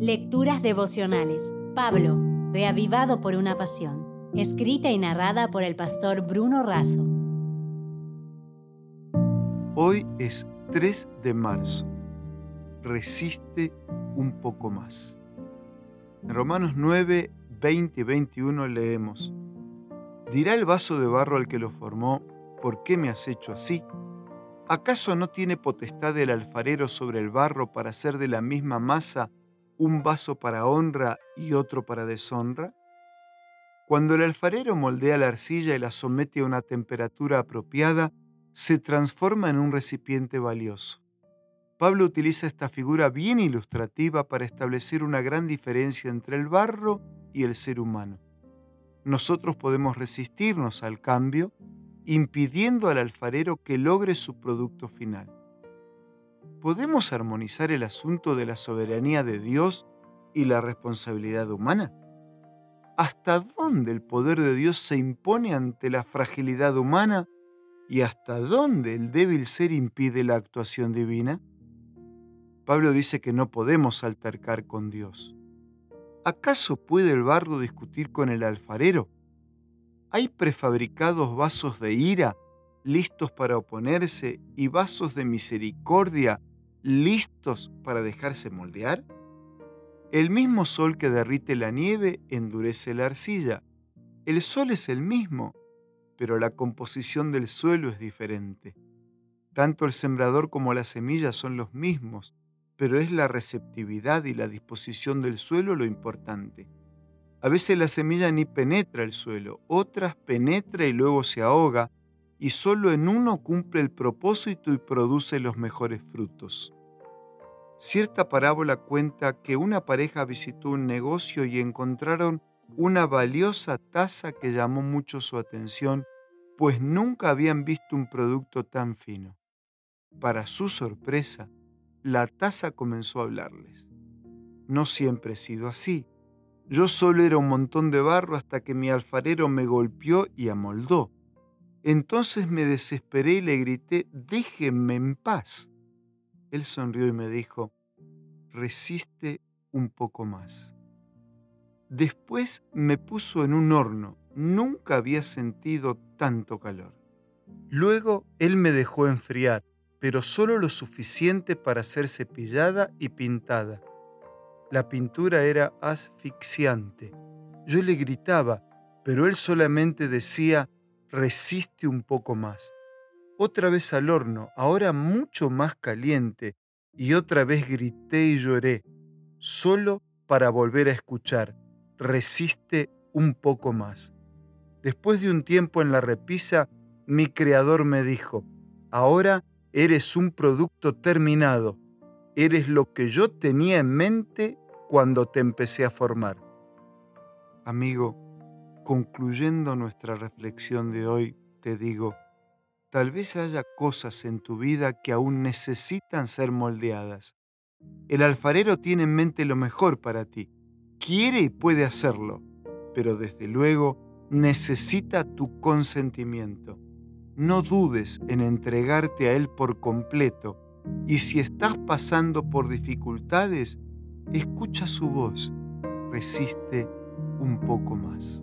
Lecturas devocionales. Pablo, reavivado por una pasión. Escrita y narrada por el pastor Bruno Razo. Hoy es 3 de marzo. Resiste un poco más. En Romanos 9, 20 y 21 leemos, Dirá el vaso de barro al que lo formó, ¿por qué me has hecho así? ¿Acaso no tiene potestad el alfarero sobre el barro para hacer de la misma masa un vaso para honra y otro para deshonra? Cuando el alfarero moldea la arcilla y la somete a una temperatura apropiada, se transforma en un recipiente valioso. Pablo utiliza esta figura bien ilustrativa para establecer una gran diferencia entre el barro y el ser humano. Nosotros podemos resistirnos al cambio impidiendo al alfarero que logre su producto final. ¿Podemos armonizar el asunto de la soberanía de Dios y la responsabilidad humana? ¿Hasta dónde el poder de Dios se impone ante la fragilidad humana y hasta dónde el débil ser impide la actuación divina? Pablo dice que no podemos altercar con Dios. ¿Acaso puede el barro discutir con el alfarero? ¿Hay prefabricados vasos de ira listos para oponerse y vasos de misericordia listos para dejarse moldear? El mismo sol que derrite la nieve endurece la arcilla. El sol es el mismo, pero la composición del suelo es diferente. Tanto el sembrador como la semilla son los mismos, pero es la receptividad y la disposición del suelo lo importante. A veces la semilla ni penetra el suelo, otras penetra y luego se ahoga, y solo en uno cumple el propósito y produce los mejores frutos. Cierta parábola cuenta que una pareja visitó un negocio y encontraron una valiosa taza que llamó mucho su atención, pues nunca habían visto un producto tan fino. Para su sorpresa, la taza comenzó a hablarles. No siempre he sido así yo solo era un montón de barro hasta que mi alfarero me golpeó y amoldó. Entonces me desesperé y le grité, déjenme en paz. Él sonrió y me dijo, resiste un poco más. Después me puso en un horno. Nunca había sentido tanto calor. Luego él me dejó enfriar, pero solo lo suficiente para ser cepillada y pintada. La pintura era asfixiante. Yo le gritaba, pero él solamente decía, resiste un poco más. Otra vez al horno, ahora mucho más caliente, y otra vez grité y lloré, solo para volver a escuchar, resiste un poco más. Después de un tiempo en la repisa, mi creador me dijo, ahora eres un producto terminado, eres lo que yo tenía en mente cuando te empecé a formar. Amigo, concluyendo nuestra reflexión de hoy, te digo, tal vez haya cosas en tu vida que aún necesitan ser moldeadas. El alfarero tiene en mente lo mejor para ti, quiere y puede hacerlo, pero desde luego necesita tu consentimiento. No dudes en entregarte a Él por completo y si estás pasando por dificultades, escucha su voz, resiste un poco más.